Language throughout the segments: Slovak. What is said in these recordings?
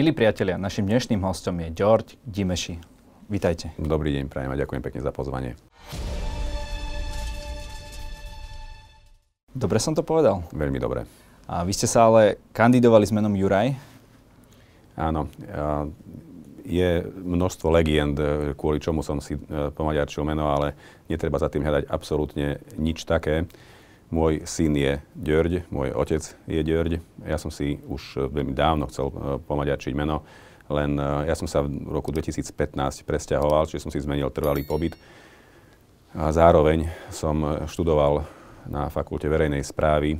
Milí priatelia, našim dnešným hostom je George Dimeši. Vítajte. Dobrý deň, prajem a ďakujem pekne za pozvanie. Dobre som to povedal? Veľmi dobre. A vy ste sa ale kandidovali s menom Juraj? Áno. Je množstvo legend, kvôli čomu som si e, pomaďarčil meno, ale netreba za tým hľadať absolútne nič také. Môj syn je Ďörď, môj otec je Ďörď. Ja som si už veľmi dávno chcel e, pomaďarčiť meno, len e, ja som sa v roku 2015 presťahoval, čiže som si zmenil trvalý pobyt. A zároveň som študoval na fakulte verejnej správy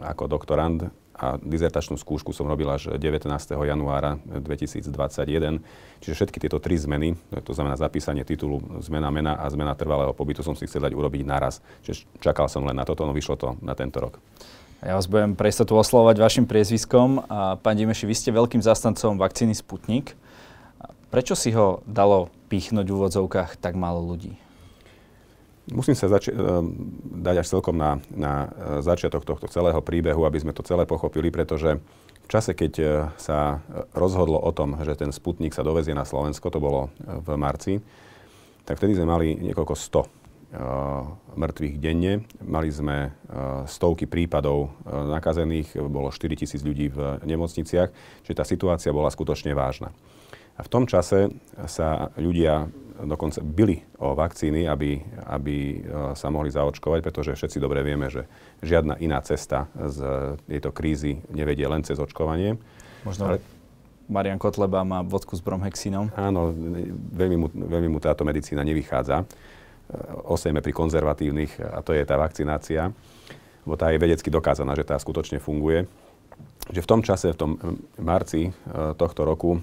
ako doktorand a dizertačnú skúšku som robil až 19. januára 2021. Čiže všetky tieto tri zmeny, to znamená zapísanie titulu, zmena mena a zmena trvalého pobytu som si chcel dať urobiť naraz. Čiže čakal som len na toto, no vyšlo to na tento rok. Ja vás budem pre istotu oslovať vašim priezviskom. A pán Dimeši, vy ste veľkým zastancom vakcíny Sputnik. Prečo si ho dalo pichnúť v úvodzovkách tak málo ľudí? Musím sa zači- eh, dať až celkom na, na eh, začiatok tohto celého príbehu, aby sme to celé pochopili, pretože v čase, keď eh, sa rozhodlo o tom, že ten Sputnik sa dovezie na Slovensko, to bolo v marci, tak vtedy sme mali niekoľko sto mŕtvych denne. Mali sme stovky prípadov nakazených, bolo 4 tisíc ľudí v nemocniciach, čiže tá situácia bola skutočne vážna. A v tom čase sa ľudia dokonca byli o vakcíny, aby, aby e, sa mohli zaočkovať, pretože všetci dobre vieme, že žiadna iná cesta z tejto krízy nevedie len cez očkovanie. Možno Ale, Marian Kotleba má vodku s bromhexinom. Áno, veľmi mu, veľmi mu táto medicína nevychádza. E, osejme pri konzervatívnych, a to je tá vakcinácia, lebo tá je vedecky dokázaná, že tá skutočne funguje. Že v tom čase, v tom marci e, tohto roku,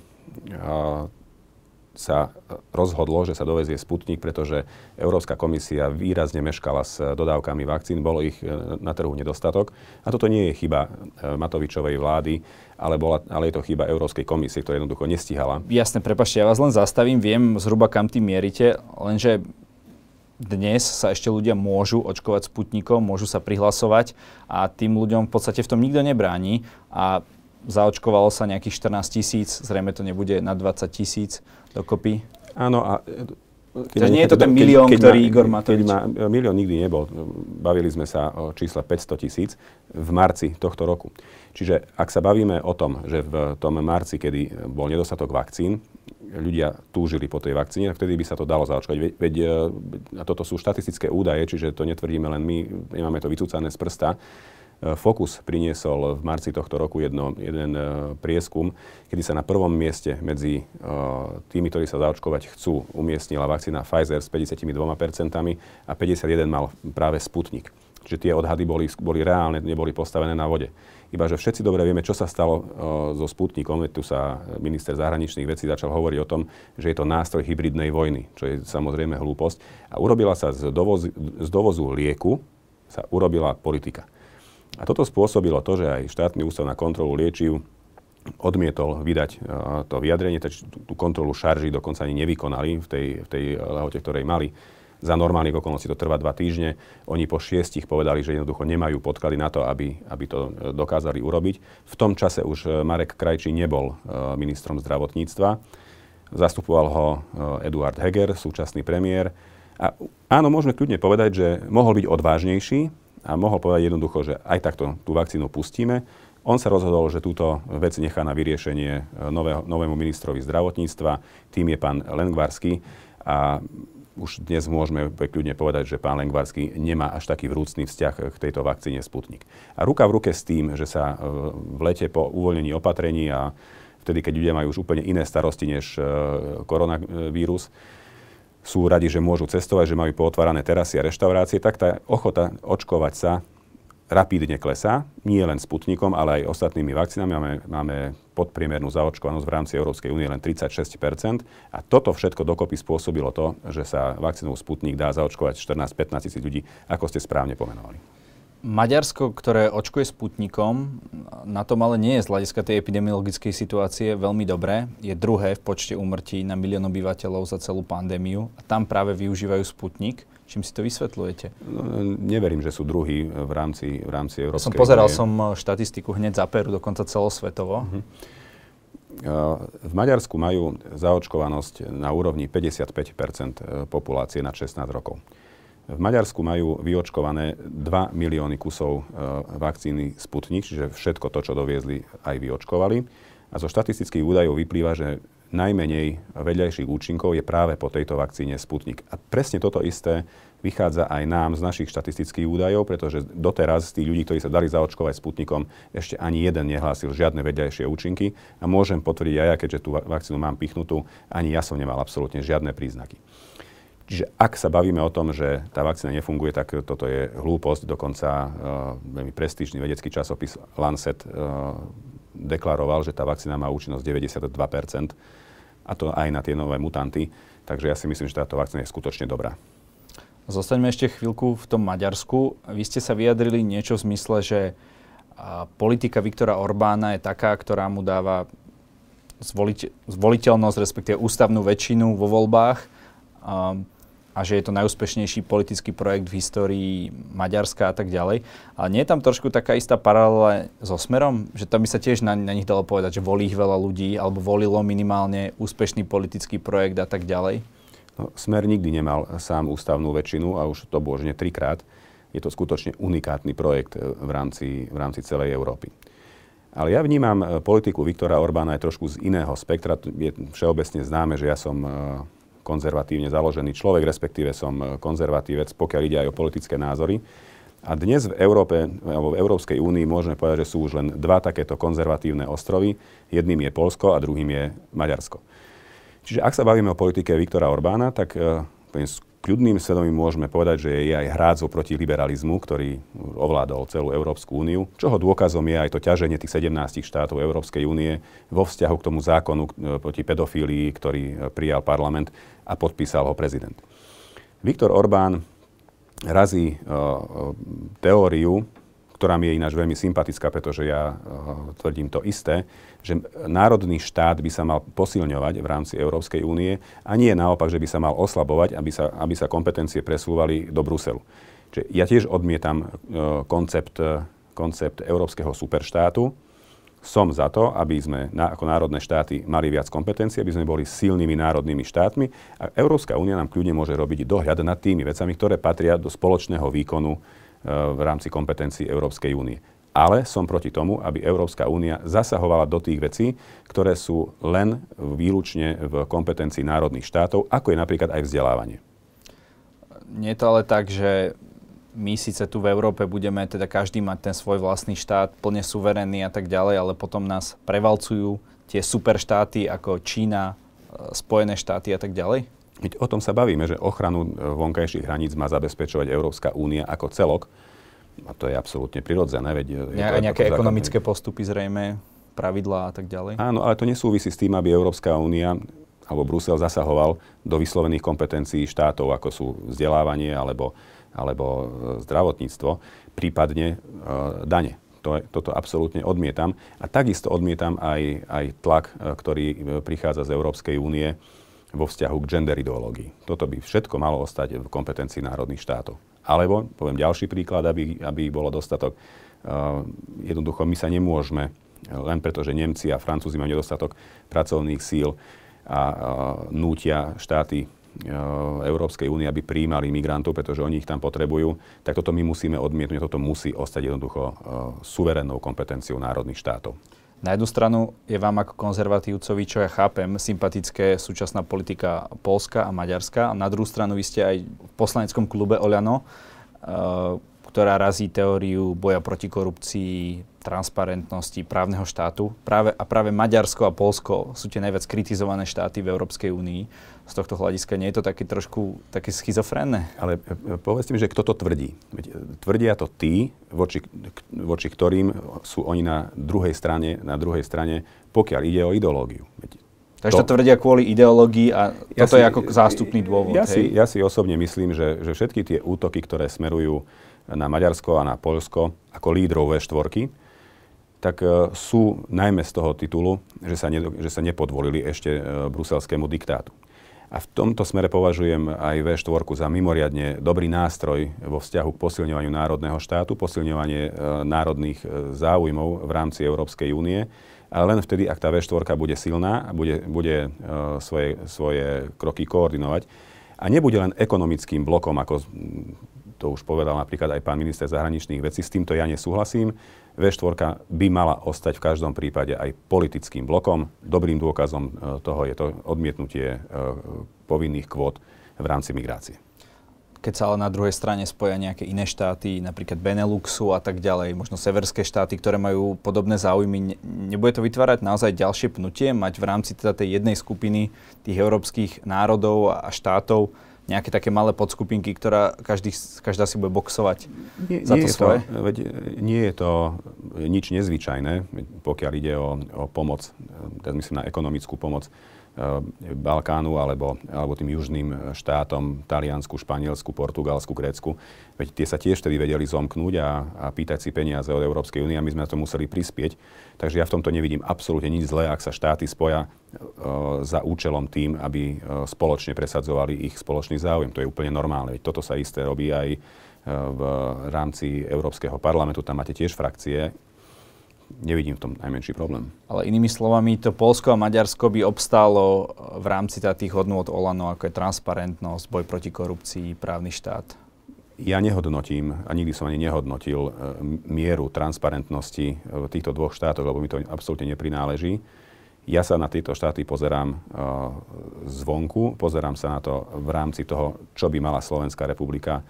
sa rozhodlo, že sa dovezie Sputnik, pretože Európska komisia výrazne meškala s dodávkami vakcín, bolo ich e, na trhu nedostatok. A toto nie je chyba e, Matovičovej vlády, ale, bola, ale je to chyba Európskej komisie, ktorá jednoducho nestihala. Jasne, prepašte, ja vás len zastavím, viem zhruba kam tým mierite, lenže dnes sa ešte ľudia môžu očkovať Sputnikom, môžu sa prihlasovať a tým ľuďom v podstate v tom nikto nebráni a zaočkovalo sa nejakých 14 tisíc, zrejme to nebude na 20 tisíc dokopy. Áno, a keď nie je to ten milión, keď, ktorý ma, Igor Matovič... Keď ma, milión nikdy nebol. Bavili sme sa o čísle 500 tisíc v marci tohto roku. Čiže ak sa bavíme o tom, že v tom marci, kedy bol nedostatok vakcín, ľudia túžili po tej vakcíne, vtedy by sa to dalo zaočkovať. Veď, veď, a toto sú štatistické údaje, čiže to netvrdíme len my, nemáme to vycúcané z prsta. Focus priniesol v marci tohto roku jedno, jeden e, prieskum, kedy sa na prvom mieste medzi e, tými, ktorí sa zaočkovať chcú, umiestnila vakcína Pfizer s 52% a 51 mal práve Sputnik. Čiže tie odhady boli, boli reálne, neboli postavené na vode. Iba, že všetci dobre vieme, čo sa stalo uh, so Sputnikom, tu sa minister zahraničných vecí začal hovoriť o tom, že je to nástroj hybridnej vojny, čo je samozrejme hlúposť. A urobila sa z dovozu, z dovozu lieku, sa urobila politika. A toto spôsobilo to, že aj štátny ústav na kontrolu liečiv odmietol vydať uh, to vyjadrenie, takže tú kontrolu šarží dokonca ani nevykonali v tej, v tej lehote, ktorej mali. Za normálnych okolností to trvá dva týždne. Oni po šiestich povedali, že jednoducho nemajú podklady na to, aby, aby to uh, dokázali urobiť. V tom čase už Marek Krajčí nebol ministrom zdravotníctva. Zastupoval ho Eduard Heger, súčasný premiér. A áno, môžeme kľudne povedať, že mohol byť odvážnejší, a mohol povedať jednoducho, že aj takto tú vakcínu pustíme. On sa rozhodol, že túto vec nechá na vyriešenie e, nového, novému ministrovi zdravotníctva. Tým je pán Lengvarský. A už dnes môžeme kľudne povedať, že pán Lengvarský nemá až taký vrúcný vzťah k tejto vakcíne Sputnik. A ruka v ruke s tým, že sa e, v lete po uvoľnení opatrení a vtedy, keď ľudia majú už úplne iné starosti než e, koronavírus, sú radi, že môžu cestovať, že majú pootvárané terasy a reštaurácie, tak tá ochota očkovať sa rapídne klesá, nie len Sputnikom, ale aj ostatnými vakcínami. Máme, máme podpriemernú zaočkovanosť v rámci Európskej únie len 36% A toto všetko dokopy spôsobilo to, že sa vakcínou Sputnik dá zaočkovať 14-15 tisíc ľudí, ako ste správne pomenovali. Maďarsko, ktoré očkuje Sputnikom, na tom ale nie je z hľadiska tej epidemiologickej situácie veľmi dobré. Je druhé v počte úmrtí na milión obyvateľov za celú pandémiu a tam práve využívajú Sputnik. Čím si to vysvetľujete? No, neverím, že sú druhí v rámci, v rámci Európskej Som pozeral som štatistiku hneď za Peru, dokonca celosvetovo. Uh-huh. v Maďarsku majú zaočkovanosť na úrovni 55% populácie nad 16 rokov. V Maďarsku majú vyočkované 2 milióny kusov vakcíny Sputnik, čiže všetko to, čo doviezli, aj vyočkovali. A zo štatistických údajov vyplýva, že najmenej vedľajších účinkov je práve po tejto vakcíne Sputnik. A presne toto isté vychádza aj nám z našich štatistických údajov, pretože doteraz z tých ľudí, ktorí sa dali zaočkovať Sputnikom, ešte ani jeden nehlásil žiadne vedľajšie účinky. A môžem potvrdiť aj ja, keďže tú vakcínu mám pichnutú, ani ja som nemal absolútne žiadne príznaky. Čiže ak sa bavíme o tom, že tá vakcína nefunguje, tak toto je hlúposť. Dokonca uh, veľmi prestížny vedecký časopis Lancet uh, deklaroval, že tá vakcína má účinnosť 92% a to aj na tie nové mutanty. Takže ja si myslím, že táto vakcína je skutočne dobrá. Zostaňme ešte chvíľku v tom Maďarsku. Vy ste sa vyjadrili niečo v zmysle, že politika Viktora Orbána je taká, ktorá mu dáva zvoliteľ, zvoliteľnosť, respektíve ústavnú väčšinu vo voľbách a že je to najúspešnejší politický projekt v histórii Maďarska a tak ďalej. Ale nie je tam trošku taká istá paralela so Smerom? Že tam by sa tiež na, na nich dalo povedať, že volí ich veľa ľudí alebo volilo minimálne úspešný politický projekt a tak ďalej? No, Smer nikdy nemal sám ústavnú väčšinu a už to bolo že trikrát. Je to skutočne unikátny projekt e, v rámci, v rámci celej Európy. Ale ja vnímam e, politiku Viktora Orbána aj trošku z iného spektra. Je všeobecne známe, že ja som e, konzervatívne založený človek, respektíve som e, konzervatívec, pokiaľ ide aj o politické názory. A dnes v Európe, alebo v Európskej únii môžeme povedať, že sú už len dva takéto konzervatívne ostrovy. Jedným je Polsko a druhým je Maďarsko. Čiže ak sa bavíme o politike Viktora Orbána, tak uh, kľudným svedomím môžeme povedať, že je aj hrádzou proti liberalizmu, ktorý ovládol celú Európsku úniu, čoho dôkazom je aj to ťaženie tých 17 štátov Európskej únie vo vzťahu k tomu zákonu e, proti pedofílii, ktorý e, prijal parlament a podpísal ho prezident. Viktor Orbán razí uh, teóriu, ktorá mi je ináč veľmi sympatická, pretože ja uh, tvrdím to isté, že národný štát by sa mal posilňovať v rámci Európskej únie a nie naopak, že by sa mal oslabovať, aby sa, aby sa kompetencie presúvali do Bruselu. Čiže ja tiež odmietam uh, koncept, uh, koncept európskeho superštátu, som za to, aby sme na, ako národné štáty mali viac kompetencií, aby sme boli silnými národnými štátmi a Európska únia nám kľudne môže robiť dohľad nad tými vecami, ktoré patria do spoločného výkonu v rámci kompetencií Európskej únie. Ale som proti tomu, aby Európska únia zasahovala do tých vecí, ktoré sú len výlučne v kompetencii národných štátov, ako je napríklad aj vzdelávanie. Nie je to ale tak, že my síce tu v Európe budeme teda každý mať ten svoj vlastný štát, plne suverénny a tak ďalej, ale potom nás prevalcujú tie superštáty ako Čína, e, Spojené štáty a tak ďalej? Veď o tom sa bavíme, že ochranu e, vonkajších hraníc má zabezpečovať Európska únia ako celok. A to je absolútne prirodzené. Veď je ne, to nejaké ekonomické postupy zrejme, pravidlá a tak ďalej. Áno, ale to nesúvisí s tým, aby Európska únia alebo Brusel zasahoval do vyslovených kompetencií štátov, ako sú vzdelávanie alebo, alebo e, zdravotníctvo, prípadne e, dane. To, toto absolútne odmietam. A takisto odmietam aj, aj tlak, ktorý prichádza z Európskej únie vo vzťahu k gender ideológii. Toto by všetko malo ostať v kompetencii národných štátov. Alebo, poviem ďalší príklad, aby, aby bolo dostatok, uh, jednoducho my sa nemôžeme, len preto, že Nemci a Francúzi majú nedostatok pracovných síl a uh, nútia štáty Európskej únie, aby prijímali migrantov, pretože oni ich tam potrebujú, tak toto my musíme odmietnúť, toto musí ostať jednoducho suverénnou kompetenciou národných štátov. Na jednu stranu je vám ako konzervatívcovi, čo ja chápem, sympatické súčasná politika Polska a Maďarska. A na druhú stranu vy ste aj v poslaneckom klube Oľano, uh, ktorá razí teóriu boja proti korupcii, transparentnosti, právneho štátu. Práve, a práve Maďarsko a Polsko sú tie najviac kritizované štáty v Európskej únii. Z tohto hľadiska nie je to také trošku také schizofrénne? Ale e, e, povedzte mi, že kto to tvrdí. E, tvrdia to tí, voči, voči ktorým sú oni na druhej strane, na druhej strane, pokiaľ ide o ideológiu. Veď, Takže to, to tvrdia kvôli ideológii a ja toto si, je ako zástupný dôvod. Ja, hej? si, ja si osobne myslím, že, že všetky tie útoky, ktoré smerujú na Maďarsko a na Polsko ako lídrov V4, tak sú najmä z toho titulu, že sa, ne, že sa nepodvolili ešte bruselskému diktátu. A v tomto smere považujem aj V4 za mimoriadne dobrý nástroj vo vzťahu k posilňovaniu národného štátu, posilňovanie e, národných záujmov v rámci Európskej únie ale len vtedy, ak tá V4 bude silná a bude, bude uh, svoje, svoje kroky koordinovať a nebude len ekonomickým blokom, ako to už povedal napríklad aj pán minister zahraničných vecí, s týmto ja nesúhlasím. V4 by mala ostať v každom prípade aj politickým blokom. Dobrým dôkazom uh, toho je to odmietnutie uh, povinných kvót v rámci migrácie keď sa ale na druhej strane spoja nejaké iné štáty, napríklad Beneluxu a tak ďalej, možno severské štáty, ktoré majú podobné záujmy, nebude to vytvárať naozaj ďalšie pnutie, mať v rámci teda tej jednej skupiny tých európskych národov a štátov nejaké také malé podskupinky, ktorá každý, každá si bude boxovať nie, za to nie svoje? To, veď, nie je to nič nezvyčajné, pokiaľ ide o, o pomoc, teda myslím na ekonomickú pomoc Balkánu alebo, alebo tým južným štátom, Taliansku, Španielsku, Portugalsku, Grécku. Veď tie sa tiež vtedy vedeli zomknúť a, a pýtať si peniaze od Európskej únie a my sme na to museli prispieť. Takže ja v tomto nevidím absolútne nič zlé, ak sa štáty spoja uh, za účelom tým, aby spoločne presadzovali ich spoločný záujem. To je úplne normálne. Veď toto sa isté robí aj v rámci Európskeho parlamentu. Tam máte tiež frakcie, nevidím v tom najmenší problém. Ale inými slovami, to Polsko a Maďarsko by obstálo v rámci tých hodnôt Olano, ako je transparentnosť, boj proti korupcii, právny štát? Ja nehodnotím a nikdy som ani nehodnotil e, mieru transparentnosti v týchto dvoch štátoch, lebo mi to absolútne neprináleží. Ja sa na tieto štáty pozerám e, zvonku, pozerám sa na to v rámci toho, čo by mala Slovenská republika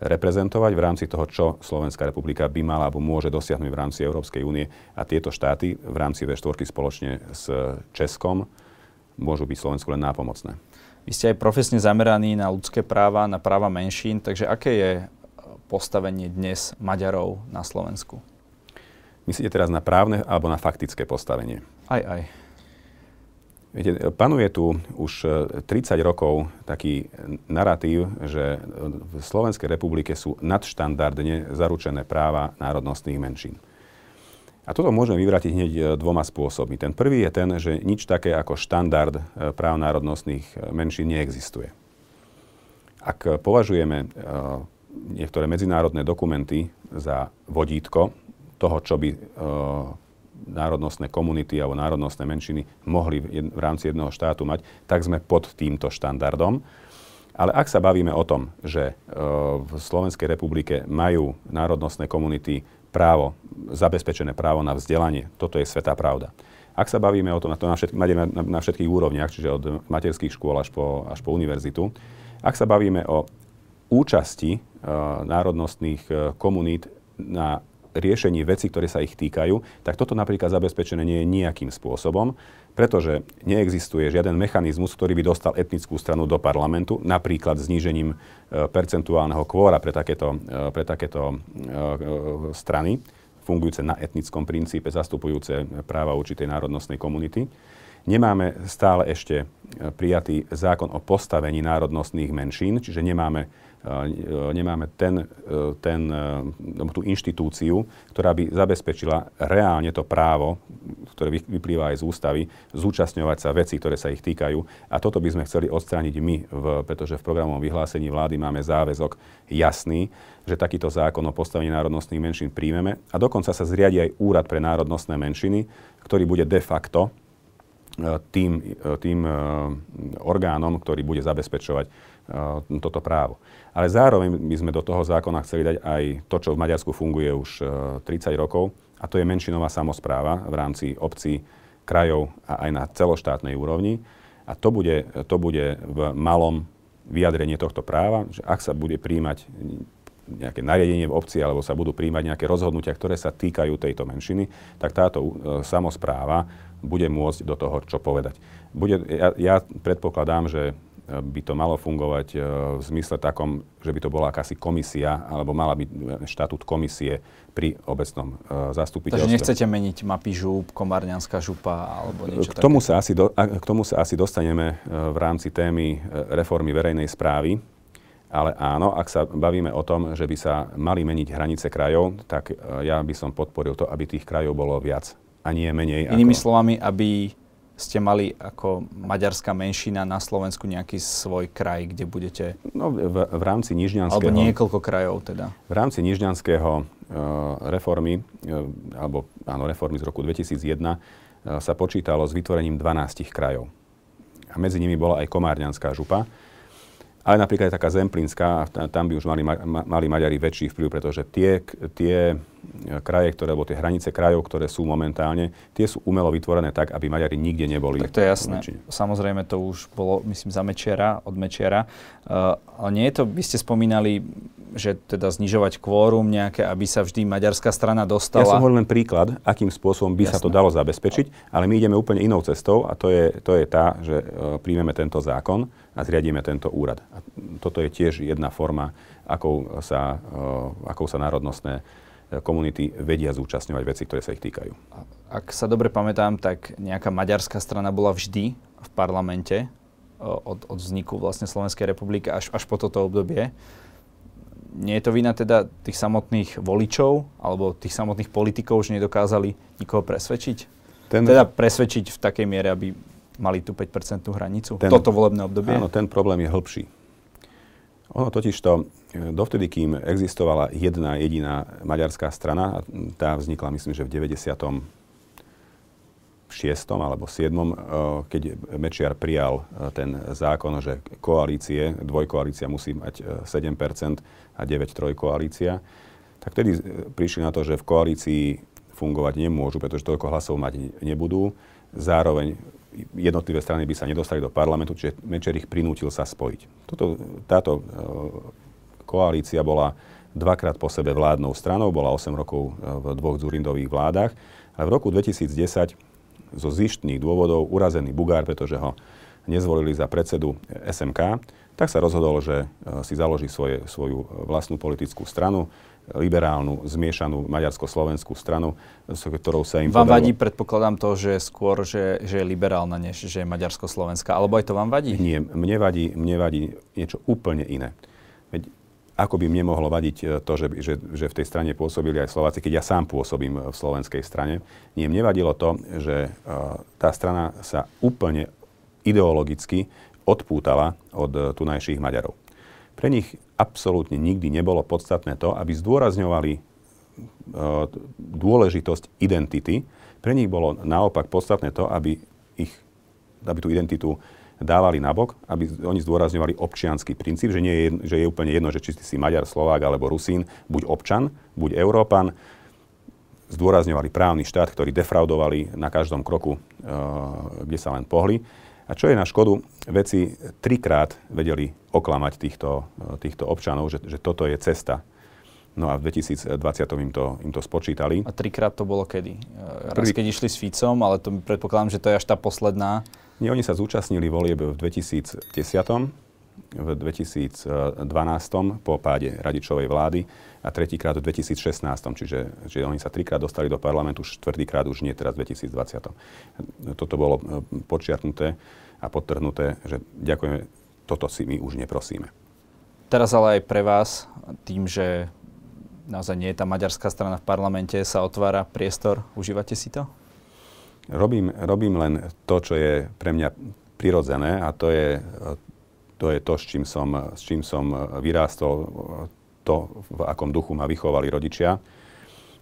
reprezentovať v rámci toho, čo Slovenská republika by mala alebo môže dosiahnuť v rámci Európskej únie. A tieto štáty v rámci V4 spoločne s Českom môžu byť Slovensku len nápomocné. Vy ste aj profesne zameraní na ľudské práva, na práva menšín, takže aké je postavenie dnes Maďarov na Slovensku? Myslíte teraz na právne alebo na faktické postavenie? Aj, aj. Viete, panuje tu už 30 e, rokov taký narratív, že v Slovenskej republike sú nadštandardne zaručené práva národnostných menšín. A toto môžeme vyvrátiť hneď e, dvoma spôsobmi. Ten prvý je ten, že nič také ako štandard e, práv národnostných menšín neexistuje. Ak považujeme niektoré medzinárodné dokumenty za vodítko toho, čo by národnostné komunity alebo národnostné menšiny mohli v rámci jedného štátu mať, tak sme pod týmto štandardom. Ale ak sa bavíme o tom, že e, v Slovenskej republike majú národnostné komunity právo, zabezpečené právo na vzdelanie, toto je svetá pravda. Ak sa bavíme o tom, na, to na, všetk- na, na všetkých úrovniach, čiže od materských škôl až po, až po univerzitu, ak sa bavíme o účasti uh, národnostných uh, komunít na riešení veci, ktoré sa ich týkajú, tak toto napríklad zabezpečené nie je nejakým spôsobom, pretože neexistuje žiaden mechanizmus, ktorý by dostal etnickú stranu do parlamentu, napríklad znížením e, percentuálneho kvóra pre takéto, e, pre takéto e, strany, fungujúce na etnickom princípe, zastupujúce práva určitej národnostnej komunity. Nemáme stále ešte prijatý zákon o postavení národnostných menšín, čiže nemáme nemáme ten, e, ten, e, tú inštitúciu, ktorá by zabezpečila reálne to právo, ktoré vyplýva aj z ústavy, zúčastňovať sa veci, ktoré sa ich týkajú. A toto by sme chceli odstrániť my, v, pretože v programovom vyhlásení vlády máme záväzok jasný, že takýto zákon o postavení národnostných menšín príjmeme a dokonca sa zriadi aj úrad pre národnostné menšiny, ktorý bude de facto e, tým, tým orgánom, ktorý bude zabezpečovať toto právo. Ale zároveň by sme do toho zákona chceli dať aj to, čo v Maďarsku funguje už 30 e, rokov, a to je menšinová samozpráva v rámci obcí, krajov a aj na celoštátnej úrovni. A to bude, to bude v malom vyjadrenie tohto práva, že ak sa bude príjmať nejaké nariadenie v obci alebo sa budú príjmať nejaké rozhodnutia, ktoré sa týkajú tejto menšiny, tak táto uh, samozpráva bude môcť do toho čo povedať. Bude, ja, ja predpokladám, že by to malo fungovať e, v zmysle takom, že by to bola akási komisia, alebo mala byť štatút komisie pri obecnom e, zastupiteľstve. Takže nechcete meniť mapy žúb, komárňanská župa alebo niečo k tomu, také? sa asi do, k tomu sa asi dostaneme e, v rámci témy reformy verejnej správy. Ale áno, ak sa bavíme o tom, že by sa mali meniť hranice krajov, tak ja by som podporil to, aby tých krajov bolo viac a nie menej. Inými ako... slovami, aby ste mali ako maďarská menšina na Slovensku nejaký svoj kraj, kde budete... No, v, v rámci Nižňanského... Alebo niekoľko krajov teda. V rámci Nižňanského uh, reformy, uh, alebo áno, reformy z roku 2001, sa počítalo s vytvorením 12 krajov. A medzi nimi bola aj Komárňanská župa, ale napríklad aj taká Zemplínska, tam by už mali, mali Maďari väčší vplyv, pretože tie, tie kraje, ktoré, alebo tie hranice krajov, ktoré sú momentálne, tie sú umelo vytvorené tak, aby Maďari nikde neboli. Tak to je jasné. Samozrejme, to už bolo, myslím, za Mečiara, od Mečiara. Uh, ale nie je to, vy ste spomínali, že teda znižovať kvórum nejaké, aby sa vždy maďarská strana dostala. Ja som hovoril len príklad, akým spôsobom by jasné. sa to dalo zabezpečiť, ale my ideme úplne inou cestou a to je, to je tá, že uh, príjmeme tento zákon a zriadíme tento úrad. A toto je tiež jedna forma, akou sa, uh, akou sa národnostné uh, komunity vedia zúčastňovať veci, ktoré sa ich týkajú. Ak sa dobre pamätám, tak nejaká maďarská strana bola vždy v parlamente od, od vzniku vlastne Slovenskej republiky až, až po toto obdobie. Nie je to vina teda tých samotných voličov alebo tých samotných politikov, že nedokázali nikoho presvedčiť? Ten... Teda presvedčiť v takej miere, aby mali tú 5% hranicu? Ten, toto volebné obdobie? Áno, ten problém je hĺbší. Ono totiž to, e, dovtedy, kým existovala jedna jediná maďarská strana, tá vznikla myslím, že v 96. alebo 7., e, keď Mečiar prijal e, ten zákon, že koalície, dvojkoalícia musí mať 7% a 9 trojkoalícia, tak vtedy prišli na to, že v koalícii fungovať nemôžu, pretože toľko hlasov mať nebudú. Zároveň jednotlivé strany by sa nedostali do parlamentu, čiže Mečer ich prinútil sa spojiť. Toto, táto koalícia bola dvakrát po sebe vládnou stranou, bola 8 rokov v dvoch Zurindových vládach, ale v roku 2010 zo zištných dôvodov urazený Bugár, pretože ho nezvolili za predsedu SMK, tak sa rozhodol, že e, si založí svoje, svoju vlastnú politickú stranu, liberálnu, zmiešanú maďarsko-slovenskú stranu, s ktorou sa im Vám podalo... vadí, predpokladám to, že skôr, že, že je liberálna, než že je maďarsko-slovenská. Alebo aj to vám vadí? Nie, mne vadí, mne vadí niečo úplne iné. Ako by mne mohlo vadiť e, to, že, že, že v tej strane pôsobili aj Slováci, keď ja sám pôsobím v slovenskej strane. Nie, mne vadilo to, že uh, tá strana sa úplne ideologicky odpútala od uh, tunajších Maďarov. Pre nich absolútne nikdy nebolo podstatné to, aby zdôrazňovali e, dôležitosť identity. Pre nich bolo naopak podstatné to, aby, ich, aby tú identitu dávali nabok, aby oni zdôrazňovali občianský princíp, že, nie je, že je úplne jedno, že či si Maďar, Slovák alebo Rusín, buď občan, buď Európan, zdôrazňovali právny štát, ktorý defraudovali na každom kroku, e, kde sa len pohli. A čo je na škodu, veci trikrát vedeli oklamať týchto, týchto občanov, že, že toto je cesta. No a v 2020 im to, im to spočítali. A trikrát to bolo kedy? Raz Prvý... keď išli s Ficom, ale to predpokladám, že to je až tá posledná. Nie, oni sa zúčastnili volieb v 2010 v 2012 po páde radičovej vlády a tretíkrát v 2016, čiže, čiže oni sa trikrát dostali do parlamentu, štvrtýkrát už nie teraz v 2020. Toto bolo e, počiarknuté a podtrhnuté, že ďakujeme, toto si my už neprosíme. Teraz ale aj pre vás, tým, že naozaj nie je tá maďarská strana v parlamente, sa otvára priestor. Užívate si to? Robím, robím len to, čo je pre mňa prirodzené a to je to je to, s čím som, s čím som vyrástol, to, v akom duchu ma vychovali rodičia.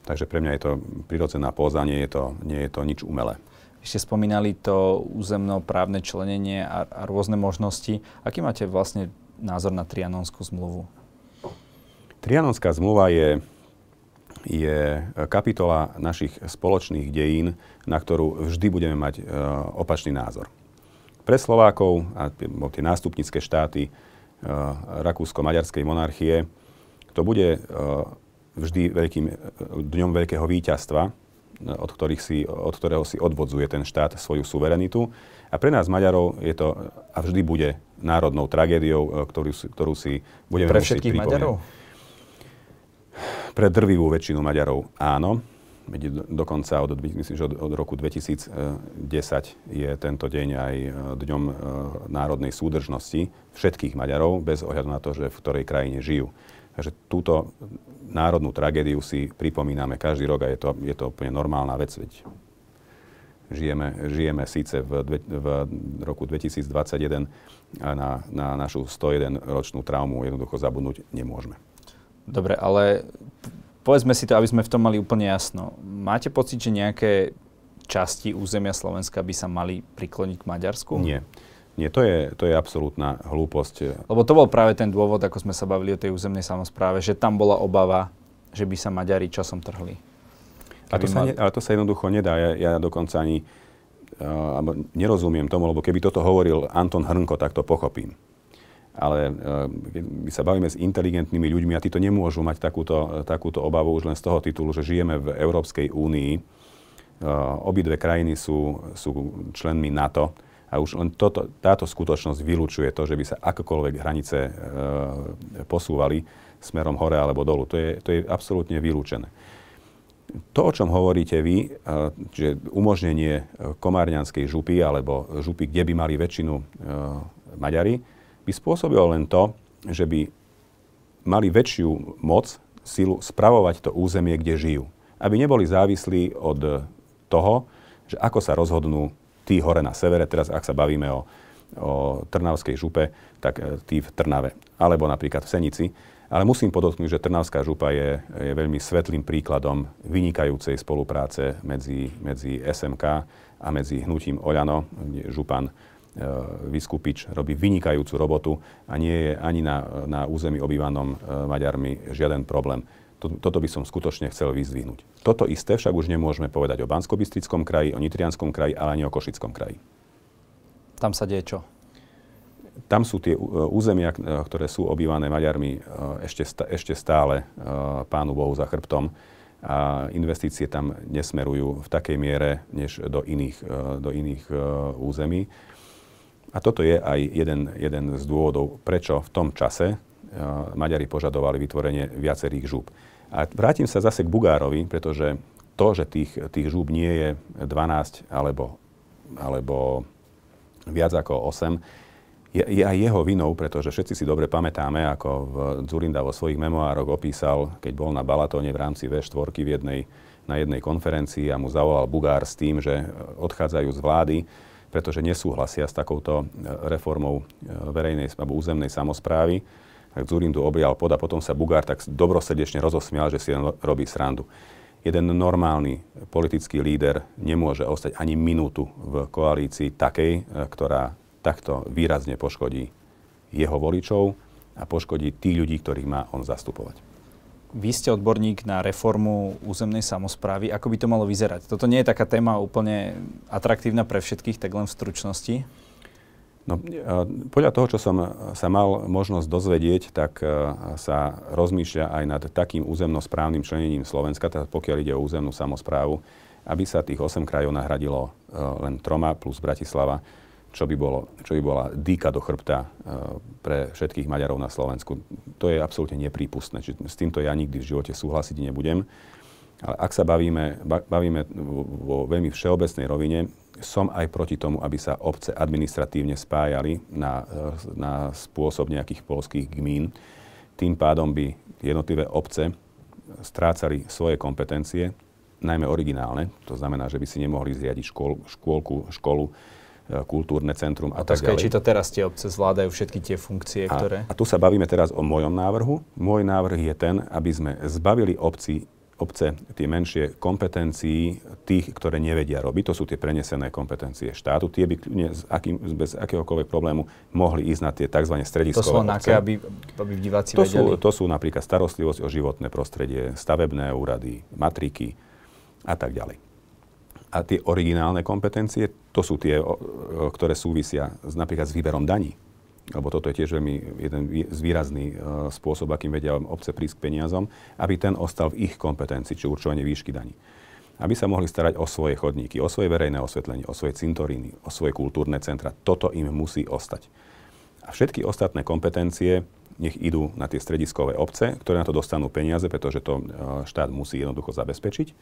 Takže pre mňa je to prirodzená póza, nie je to, nie je to nič umelé. Ste spomínali to územno-právne členenie a, a rôzne možnosti. Aký máte vlastne názor na Trianonskú zmluvu? Trianonská zmluva je, je kapitola našich spoločných dejín, na ktorú vždy budeme mať e, opačný názor. Pre Slovákov a tie nástupnické štáty uh, Rakúsko-Maďarskej monarchie to bude uh, vždy veľkým, dňom veľkého víťazstva, od, ktorých si, od ktorého si odvodzuje ten štát svoju suverenitu. A pre nás Maďarov je to a vždy bude národnou tragédiou, ktorú, ktorú si budeme Pre všetkých Maďarov? Pre drvivú väčšinu Maďarov áno dokonca od, myslím, že od, od roku 2010 je tento deň aj e, dňom e, národnej súdržnosti všetkých Maďarov, bez ohľadu na to, že v ktorej krajine žijú. Takže túto národnú tragédiu si pripomíname každý rok a je to, je to úplne normálna vec, veď žijeme, žijeme síce v, v roku 2021 a na, na našu 101 ročnú traumu jednoducho zabudnúť nemôžeme. Dobre, ale povedzme si to, aby sme v tom mali úplne jasno. Máte pocit, že nejaké časti územia Slovenska by sa mali prikloniť k Maďarsku? Nie. Nie, to je, to je absolútna hlúposť. Lebo to bol práve ten dôvod, ako sme sa bavili o tej územnej samozpráve, že tam bola obava, že by sa Maďari časom trhli. A to, sa ne, ale to sa jednoducho nedá. Ja, ja dokonca ani uh, nerozumiem tomu, lebo keby toto hovoril Anton Hrnko, tak to pochopím. Ale uh, keď sa bavíme s inteligentnými ľuďmi a títo nemôžu mať takúto, takúto obavu už len z toho titulu, že žijeme v Európskej únii. Uh, obidve krajiny sú, sú členmi NATO a už len toto, táto skutočnosť vylúčuje to, že by sa akokoľvek hranice e, posúvali smerom hore alebo dolu. To je, to je absolútne vylúčené. To, o čom hovoríte vy, e, že umožnenie e, komárňanskej župy alebo župy, kde by mali väčšinu e, Maďari, by spôsobilo len to, že by mali väčšiu moc, silu spravovať to územie, kde žijú. Aby neboli závislí od toho, že ako sa rozhodnú tí hore na severe, teraz ak sa bavíme o, o Trnavskej župe, tak e, tí v Trnave, alebo napríklad v Senici. Ale musím podotknúť, že Trnavská župa je, je veľmi svetlým príkladom vynikajúcej spolupráce medzi, medzi SMK a medzi hnutím Oľano, župan Vyskupič robí vynikajúcu robotu a nie je ani na, na území obývanom e, Maďarmi žiaden problém. Toto by som skutočne chcel vyzdvihnúť. Toto isté však už nemôžeme povedať o bansko kraji, o Nitrianskom kraji, ale ani o Košickom kraji. Tam sa deje čo? Tam sú tie územia, ktoré sú obývané Maďarmi ešte, ešte stále pánu Bohu za chrbtom a investície tam nesmerujú v takej miere, než do iných, do iných území. A toto je aj jeden, jeden z dôvodov, prečo v tom čase Maďari požadovali vytvorenie viacerých žúb. A vrátim sa zase k Bugárovi, pretože to, že tých, tých žúb nie je 12 alebo, alebo viac ako 8, je, je aj jeho vinou, pretože všetci si dobre pamätáme, ako v Zurinda vo svojich memoároch opísal, keď bol na Balatóne v rámci V4 v jednej, na jednej konferencii a mu zavolal Bugár s tým, že odchádzajú z vlády, pretože nesúhlasia s takouto reformou verejnej alebo územnej samozprávy tak Zurindu objal pod a potom sa Bugár tak dobrosrdečne rozosmial, že si len robí srandu. Jeden normálny politický líder nemôže ostať ani minútu v koalícii takej, e, ktorá takto výrazne poškodí jeho voličov a poškodí tých ľudí, ktorých má on zastupovať. Vy ste odborník na reformu územnej samozprávy. Ako by to malo vyzerať? Toto nie je taká téma úplne atraktívna pre všetkých, tak len v stručnosti. No, podľa toho, čo som sa mal možnosť dozvedieť, tak sa rozmýšľa aj nad takým územnosprávnym členením Slovenska, teda pokiaľ ide o územnú samozprávu, aby sa tých 8 krajov nahradilo len troma plus Bratislava, čo by, bolo, čo by bola dýka do chrbta pre všetkých Maďarov na Slovensku. To je absolútne neprípustné. Čiže s týmto ja nikdy v živote súhlasiť nebudem. Ale ak sa bavíme, bavíme vo veľmi všeobecnej rovine, som aj proti tomu, aby sa obce administratívne spájali na, na spôsob nejakých polských gmín. Tým pádom by jednotlivé obce strácali svoje kompetencie, najmä originálne. To znamená, že by si nemohli zriadiť škôl, škôlku, školu, e, kultúrne centrum a tak ďalej. či to teraz tie obce zvládajú všetky tie funkcie, a, ktoré... A tu sa bavíme teraz o mojom návrhu. Môj návrh je ten, aby sme zbavili obci obce tie menšie kompetencií tých, ktoré nevedia robiť. To sú tie prenesené kompetencie štátu. Tie by s akým, bez akéhokoľvek problému mohli ísť na tie tzv. strediskové To sú aké, aby, aby diváci to vedeli? Sú, to sú napríklad starostlivosť o životné prostredie, stavebné úrady, matriky a tak ďalej. A tie originálne kompetencie, to sú tie, ktoré súvisia s, napríklad s výberom daní lebo toto je tiež veľmi jeden zvýrazný uh, spôsob, akým vedia obce prísť k peniazom, aby ten ostal v ich kompetencii, či určovanie výšky daní. Aby sa mohli starať o svoje chodníky, o svoje verejné osvetlenie, o svoje cintoríny, o svoje kultúrne centra. Toto im musí ostať. A všetky ostatné kompetencie nech idú na tie strediskové obce, ktoré na to dostanú peniaze, pretože to štát musí jednoducho zabezpečiť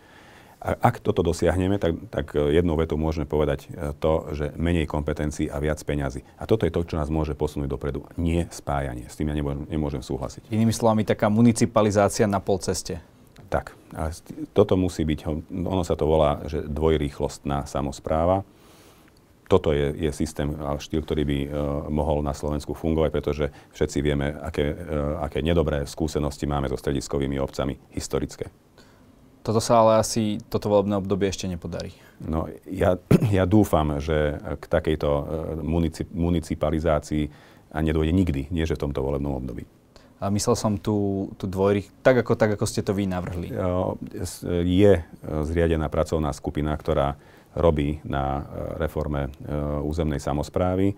a ak toto dosiahneme, tak, tak jednou vetou môžeme povedať e, to, že menej kompetencií a viac peňazí. A toto je to, čo nás môže posunúť dopredu. Nie spájanie. S tým ja nemôžem, nemôžem súhlasiť. Inými slovami, taká municipalizácia na polceste. Tak. A toto musí byť, ono sa to volá, že dvojrýchlostná samozpráva. Toto je, je systém a štýl, ktorý by uh, mohol na Slovensku fungovať, pretože všetci vieme, aké, uh, aké nedobré skúsenosti máme so strediskovými obcami historické. Toto sa ale asi, toto volebné obdobie ešte nepodarí. No, ja, ja dúfam, že k takejto e, municip, municipalizácii a nedôjde nikdy, nie že v tomto volebnom období. A myslel som tu, tu dvojry, tak ako, tak ako ste to vy navrhli. Je zriadená pracovná skupina, ktorá robí na reforme územnej samozprávy,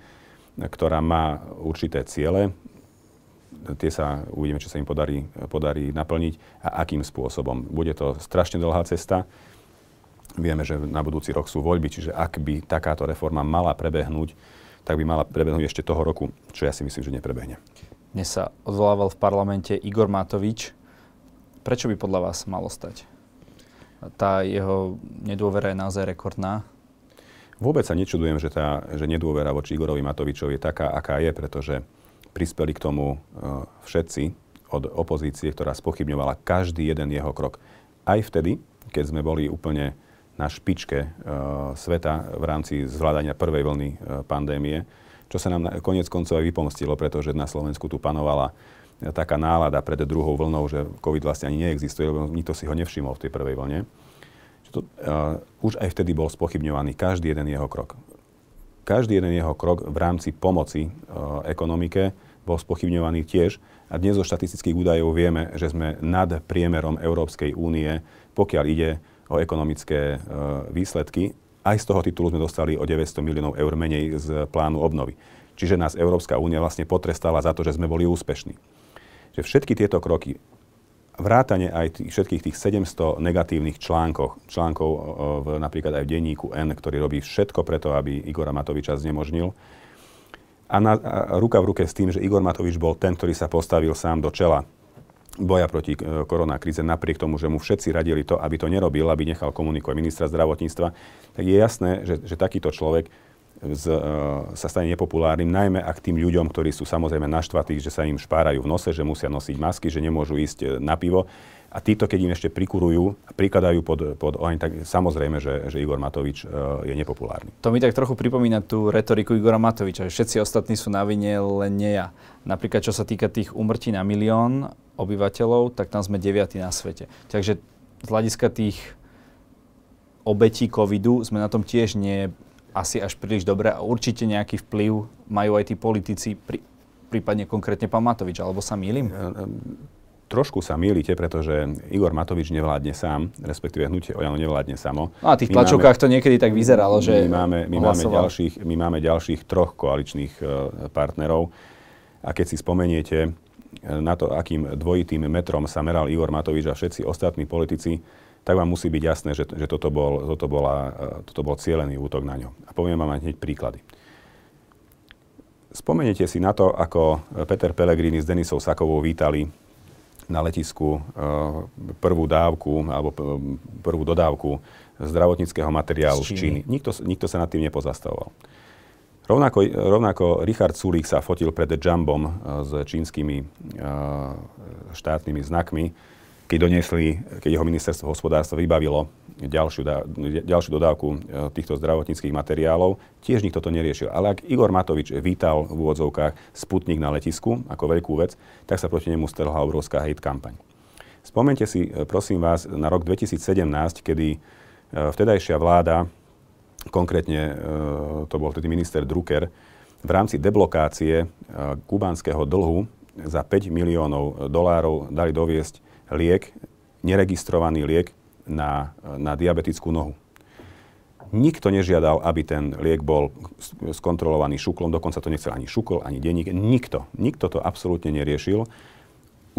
ktorá má určité ciele. Tie sa uvidíme, či sa im podarí, podarí naplniť a akým spôsobom. Bude to strašne dlhá cesta. Vieme, že na budúci rok sú voľby, čiže ak by takáto reforma mala prebehnúť, tak by mala prebehnúť ešte toho roku, čo ja si myslím, že neprebehne. Dnes sa odvolával v parlamente Igor Matovič. Prečo by podľa vás malo stať? Tá jeho nedôvera je naozaj rekordná. Vôbec sa nečudujem, že tá že nedôvera voči Igorovi Matovičovi je taká, aká je, pretože prispeli k tomu uh, všetci od opozície, ktorá spochybňovala každý jeden jeho krok. Aj vtedy, keď sme boli úplne na špičke uh, sveta v rámci zvládania prvej vlny uh, pandémie, čo sa nám konec koncov aj vypomstilo, pretože na Slovensku tu panovala taká nálada pred druhou vlnou, že COVID vlastne ani neexistuje, lebo nikto si ho nevšimol v tej prvej vlne. To, uh, už aj vtedy bol spochybňovaný každý jeden jeho krok. Každý jeden jeho krok v rámci pomoci uh, ekonomike bol spochybňovaný tiež. A dnes zo štatistických údajov vieme, že sme nad priemerom Európskej únie, pokiaľ ide o ekonomické uh, výsledky aj z toho titulu sme dostali o 900 miliónov eur menej z plánu obnovy. Čiže nás Európska únia vlastne potrestala za to, že sme boli úspešní. Že všetky tieto kroky, vrátane aj tých, všetkých tých 700 negatívnych článkov, článkov v, napríklad aj v denníku N, ktorý robí všetko preto, aby Igora Matoviča znemožnil, a, na, a ruka v ruke s tým, že Igor Matovič bol ten, ktorý sa postavil sám do čela boja proti e, koronakríze, napriek tomu, že mu všetci radili to, aby to nerobil, aby nechal komunikovať ministra zdravotníctva, tak je jasné, že, že takýto človek z, uh, sa stane nepopulárnym, najmä ak tým ľuďom, ktorí sú samozrejme naštvatí, že sa im špárajú v nose, že musia nosiť masky, že nemôžu ísť e, na pivo. A títo, keď im ešte prikurujú a prikladajú pod, pod oheň, tak samozrejme, že, že Igor Matovič uh, je nepopulárny. To mi tak trochu pripomína tú retoriku Igora Matoviča, že všetci ostatní sú na vine, len nie ja. Napríklad, čo sa týka tých umrtí na milión, obyvateľov, tak tam sme deviatí na svete. Takže z hľadiska tých obetí covidu sme na tom tiež nie asi až príliš dobre a určite nejaký vplyv majú aj tí politici, pri, prípadne konkrétne pán Matovič, alebo sa mýlim? Trošku sa mýlite, pretože Igor Matovič nevládne sám, respektíve hnutie Ojano nevládne samo. No a tých tlačovkách to niekedy tak vyzeralo, že my máme, my máme, ďalších, my máme ďalších troch koaličných uh, partnerov. A keď si spomeniete, na to, akým dvojitým metrom sa meral Igor Matovič a všetci ostatní politici, tak vám musí byť jasné, že, že toto, bol, toto, bola, toto bol cieľený útok na ňo. A poviem vám hneď príklady. Spomeniete si na to, ako Peter Pellegrini s Denisou Sakovou vítali na letisku e, prvú dávku alebo prvú dodávku zdravotníckého materiálu z Číny. Z Číny. Nikto, nikto sa nad tým nepozastavoval. Rovnako, rovnako Richard Sulík sa fotil pred Jumbom eh, s čínskymi štátnymi znakmi, keď doniesli, keď jeho ministerstvo hospodárstva vybavilo ďalšiu, ďalšiu dodávku eh, týchto zdravotníckých materiálov, tiež nikto to neriešil. Ale ak Igor Matovič vítal v úvodzovkách Sputnik na letisku ako veľkú vec, tak sa proti nemu strhla obrovská hate kampaň. Spomente si, prosím vás, na rok 2017, kedy vtedajšia vláda Konkrétne e, to bol vtedy minister Drucker. V rámci deblokácie e, kubánskeho dlhu za 5 miliónov dolárov dali doviesť liek, neregistrovaný liek na, na diabetickú nohu. Nikto nežiadal, aby ten liek bol skontrolovaný šuklom, dokonca to nechcel ani šukol, ani denník. Nikto. Nikto to absolútne neriešil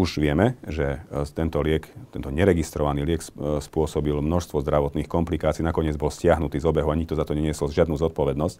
už vieme, že e, tento liek, tento neregistrovaný liek e, spôsobil množstvo zdravotných komplikácií, nakoniec bol stiahnutý z obehu a nikto za to neniesol žiadnu zodpovednosť.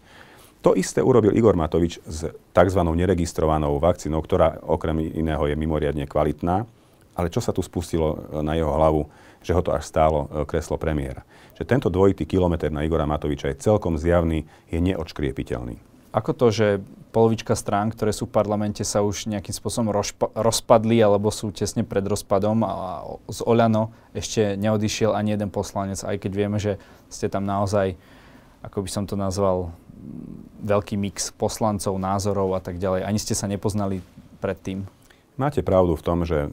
To isté urobil Igor Matovič s tzv. neregistrovanou vakcínou, ktorá okrem iného je mimoriadne kvalitná, ale čo sa tu spustilo e, na jeho hlavu, že ho to až stálo kreslo premiéra. Že tento dvojitý kilometr na Igora Matoviča je celkom zjavný, je neodškriepiteľný. Ako to, že polovička strán, ktoré sú v parlamente, sa už nejakým spôsobom rozpa- rozpadli alebo sú tesne pred rozpadom a z Oľano ešte neodišiel ani jeden poslanec, aj keď vieme, že ste tam naozaj, ako by som to nazval, veľký mix poslancov, názorov a tak ďalej. Ani ste sa nepoznali predtým. Máte pravdu v tom, že e,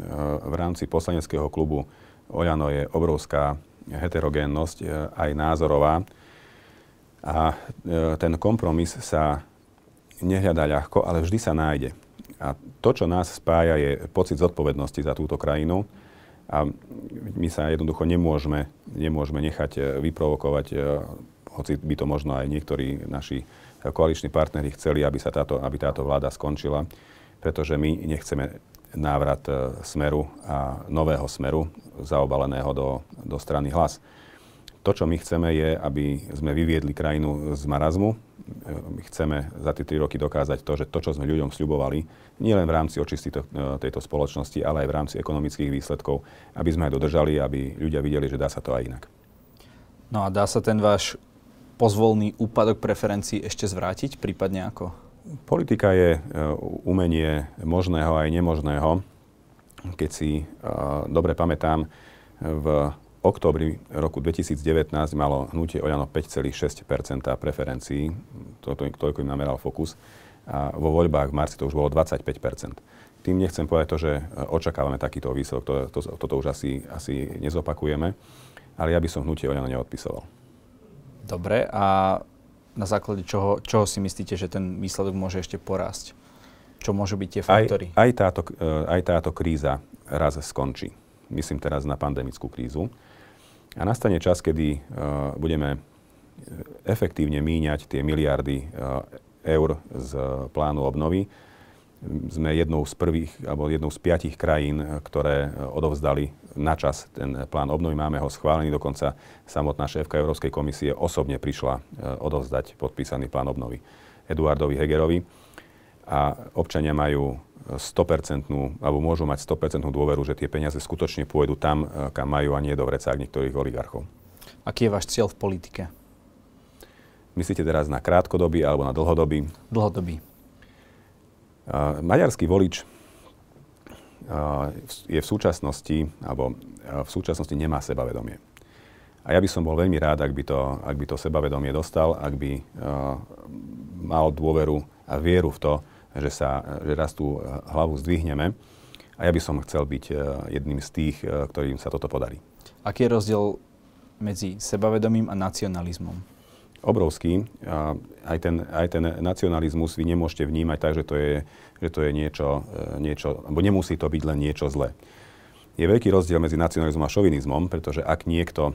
v rámci poslaneckého klubu Oľano je obrovská heterogénnosť aj názorová. A ten kompromis sa nehľadá ľahko, ale vždy sa nájde. A to, čo nás spája, je pocit zodpovednosti za túto krajinu. A my sa jednoducho nemôžeme, nemôžeme nechať e, vyprovokovať, e, hoci by to možno aj niektorí naši koaliční partneri chceli, aby, sa táto, aby táto vláda skončila, pretože my nechceme návrat e, smeru a nového smeru zaobaleného do, do strany hlas. To, čo my chceme, je, aby sme vyviedli krajinu z marazmu. My chceme za tie tri roky dokázať to, že to, čo sme ľuďom sľubovali, nielen v rámci očistí to, tejto spoločnosti, ale aj v rámci ekonomických výsledkov, aby sme aj dodržali, aby ľudia videli, že dá sa to aj inak. No a dá sa ten váš pozvolný úpadok preferencií ešte zvrátiť, prípadne ako? Politika je e, umenie možného aj nemožného. Keď si uh, dobre pamätám, v októbri roku 2019 malo hnutie Oľano 5,6% preferencií, to, to, im nameral Fokus, a vo voľbách v marci to už bolo 25% Tým nechcem povedať to, že očakávame takýto výsledok, to, to, toto už asi, asi nezopakujeme, ale ja by som hnutie Oľano neodpisoval. Dobre, a na základe čoho, čoho si myslíte, že ten výsledok môže ešte porásť? Čo môžu byť tie faktory? Aj, aj, táto, aj táto kríza raz skončí. Myslím teraz na pandemickú krízu. A nastane čas, kedy uh, budeme efektívne míňať tie miliardy uh, eur z plánu obnovy. Sme jednou z prvých, alebo jednou z piatich krajín, ktoré odovzdali na čas ten plán obnovy. Máme ho schválený, dokonca samotná šéfka Európskej komisie osobne prišla uh, odovzdať podpísaný plán obnovy Eduardovi Hegerovi. A občania majú 100%, alebo môžu mať 100% dôveru, že tie peniaze skutočne pôjdu tam, eh, kam majú a nie do vrecák niektorých oligarchov. Aký je váš cieľ v politike? Myslíte teraz na krátkodobý alebo na dlhodobý? Dlhodobý. Uh, maďarský volič je v súčasnosti, alebo uh, v súčasnosti nemá sebavedomie. A ja by som bol veľmi rád, ak by to, ak by to sebavedomie dostal, ak by mal dôveru a vieru v to, že, sa, že raz tú hlavu zdvihneme. A ja by som chcel byť e, jedným z tých, e, ktorým sa toto podarí. Aký je rozdiel medzi sebavedomím a nacionalizmom? Obrovský. Aj ten, aj ten nacionalizmus vy nemôžete vnímať tak, že to je, že to je niečo, e, niečo, alebo nemusí to byť len niečo zlé. Je veľký rozdiel medzi nacionalizmom a šovinizmom, pretože ak niekto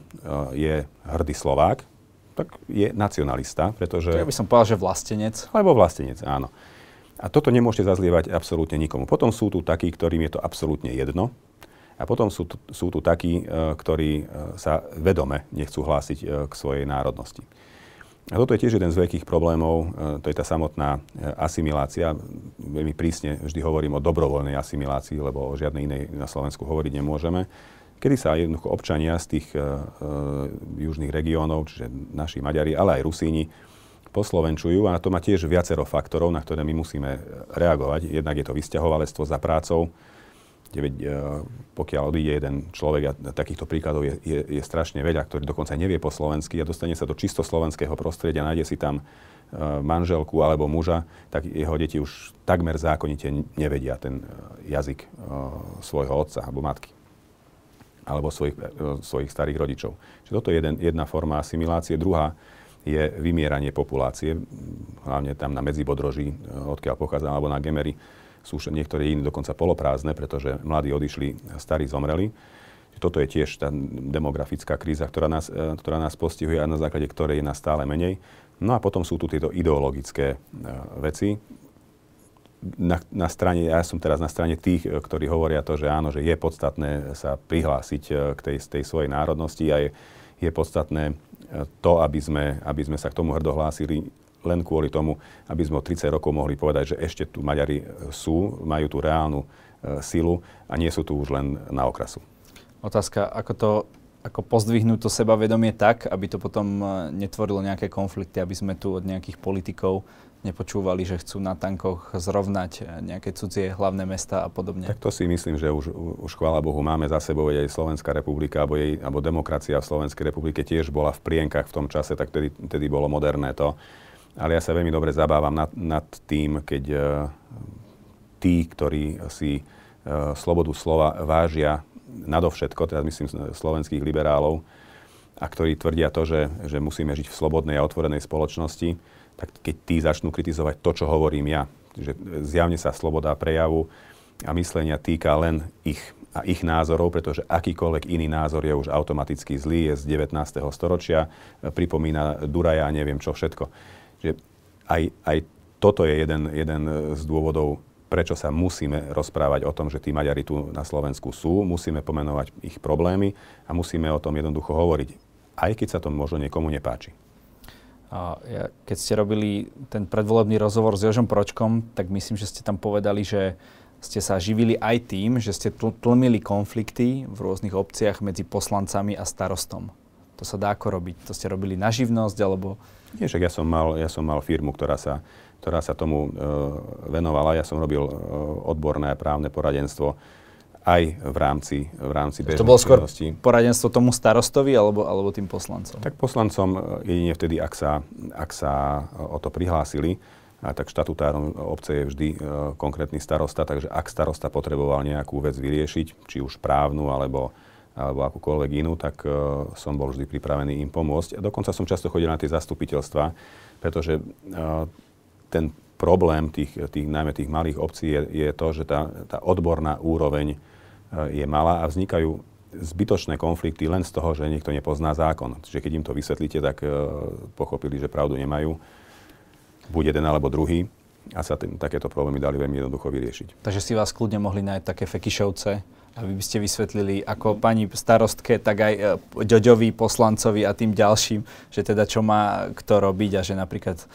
je hrdý Slovák, tak je nacionalista, pretože... Ja by som povedal, že vlastenec. Alebo vlastenec, áno. A toto nemôžete zazlievať absolútne nikomu. Potom sú tu takí, ktorým je to absolútne jedno. A potom sú tu, sú tu takí, e, ktorí e, sa vedome nechcú hlásiť e, k svojej národnosti. A toto je tiež jeden z veľkých problémov, to je tá samotná asimilácia. Veľmi prísne vždy hovorím o dobrovoľnej asimilácii, lebo o žiadnej inej na Slovensku hovoriť nemôžeme. Kedy sa jednoducho občania z tých uh, južných regiónov, čiže naši Maďari, ale aj Rusíni, poslovenčujú a to má tiež viacero faktorov, na ktoré my musíme reagovať. Jednak je to vysťahovalectvo za prácou, kde e, pokiaľ odíde jeden človek, a takýchto príkladov je, je, je strašne veľa, ktorý dokonca nevie po slovensky a dostane sa do čisto slovenského prostredia, nájde si tam e, manželku alebo muža, tak jeho deti už takmer zákonite nevedia ten e, jazyk svojho otca alebo matky alebo svojich, svojich starých rodičov. Čiže toto je jeden, jedna forma asimilácie. Druhá je vymieranie populácie, hlavne tam na Medzibodroží, eh, odkiaľ pochádzam, alebo na Gemery, sú niektoré iní dokonca poloprázdne, pretože mladí odišli, starí zomreli. Toto je tiež tá demografická kríza, ktorá nás, eh, ktorá nás postihuje a na základe ktorej je nás stále menej. No a potom sú tu tieto ideologické eh, veci. Na, na strane, ja som teraz na strane tých, ktorí hovoria to, že áno, že je podstatné sa prihlásiť k tej, tej svojej národnosti a je, je podstatné to, aby sme, aby sme sa k tomu hrdohlásili len kvôli tomu, aby sme o 30 rokov mohli povedať, že ešte tu Maďari sú, majú tú reálnu e, silu a nie sú tu už len na okrasu. Otázka, ako to ako pozdvihnúť to sebavedomie tak, aby to potom e, netvorilo nejaké konflikty, aby sme tu od nejakých politikov nepočúvali, že chcú na tankoch zrovnať nejaké cudzie hlavné mesta a podobne. Tak to si myslím, že už, už chvála Bohu máme za sebou aj Slovenská republika, alebo, jej, alebo demokracia v Slovenskej republike tiež bola v prienkach v tom čase, tak tedy, tedy bolo moderné to. Ale ja sa veľmi dobre zabávam nad, nad tým, keď uh, tí, ktorí si uh, slobodu slova vážia nadovšetko, teda myslím slovenských liberálov, a ktorí tvrdia to, že, že musíme žiť v slobodnej a otvorenej spoločnosti, tak keď tí začnú kritizovať to, čo hovorím ja, že zjavne sa sloboda prejavu a myslenia týka len ich a ich názorov, pretože akýkoľvek iný názor je už automaticky zlý, je z 19. storočia, pripomína Duraja a neviem čo všetko. Že aj, aj toto je jeden, jeden z dôvodov, prečo sa musíme rozprávať o tom, že tí Maďari tu na Slovensku sú, musíme pomenovať ich problémy a musíme o tom jednoducho hovoriť, aj keď sa to možno niekomu nepáči. A ja, keď ste robili ten predvolebný rozhovor s Jožom Pročkom, tak myslím, že ste tam povedali, že ste sa živili aj tým, že ste tlmili konflikty v rôznych obciach medzi poslancami a starostom. To sa dá ako robiť? To ste robili na živnosť, alebo... Nie, však ja som mal, ja som mal firmu, ktorá sa, ktorá sa tomu e, venovala. Ja som robil e, odborné právne poradenstvo aj v rámci, v rámci To bolo skôr poradenstvo tomu starostovi alebo, alebo tým poslancom? Tak poslancom e, jedine vtedy, ak sa, ak sa o to prihlásili a tak štatutárom obce je vždy e, konkrétny starosta, takže ak starosta potreboval nejakú vec vyriešiť, či už právnu alebo, alebo akúkoľvek inú, tak e, som bol vždy pripravený im pomôcť. A dokonca som často chodil na tie zastupiteľstva, pretože e, ten problém tých, tých, najmä tých malých obcí je, je to, že tá, tá odborná úroveň e, je malá a vznikajú zbytočné konflikty len z toho, že niekto nepozná zákon. Čiže keď im to vysvetlíte, tak pochopili, že pravdu nemajú buď jeden alebo druhý a sa tým, takéto problémy dali veľmi jednoducho vyriešiť. Takže si vás kľudne mohli nájsť také fekišovce, aby by ste vysvetlili ako pani starostke, tak aj e, Ďoďovi, poslancovi a tým ďalším, že teda čo má kto robiť a že napríklad e,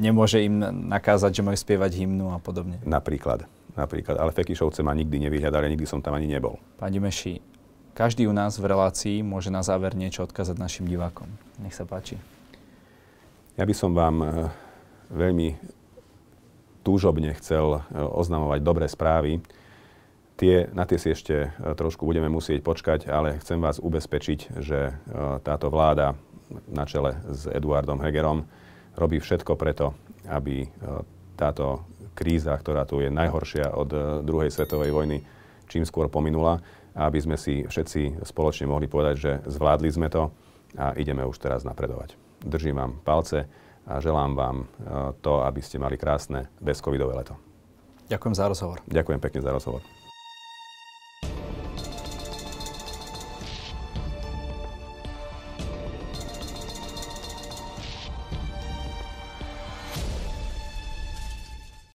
nemôže im nakázať, že majú spievať hymnu a podobne. Napríklad. Napríklad. Ale Fekišovce ma nikdy nevyhľadali, nikdy som tam ani nebol. Pani Meši, každý u nás v relácii môže na záver niečo odkázať našim divákom. Nech sa páči. Ja by som vám e, veľmi túžobne chcel e, oznamovať dobré správy. Tie, na tie si ešte e, trošku budeme musieť počkať, ale chcem vás ubezpečiť, že táto vláda na čele s Eduardom Hegerom robí všetko preto, aby táto kríza, ktorá tu je najhoršia od druhej svetovej vojny, čím skôr pominula aby sme si všetci spoločne mohli povedať, že zvládli sme to a ideme už teraz napredovať. Držím vám palce a želám vám e, to, aby ste mali krásne bezcovidové leto. Ďakujem za rozhovor. Ďakujem pekne za rozhovor.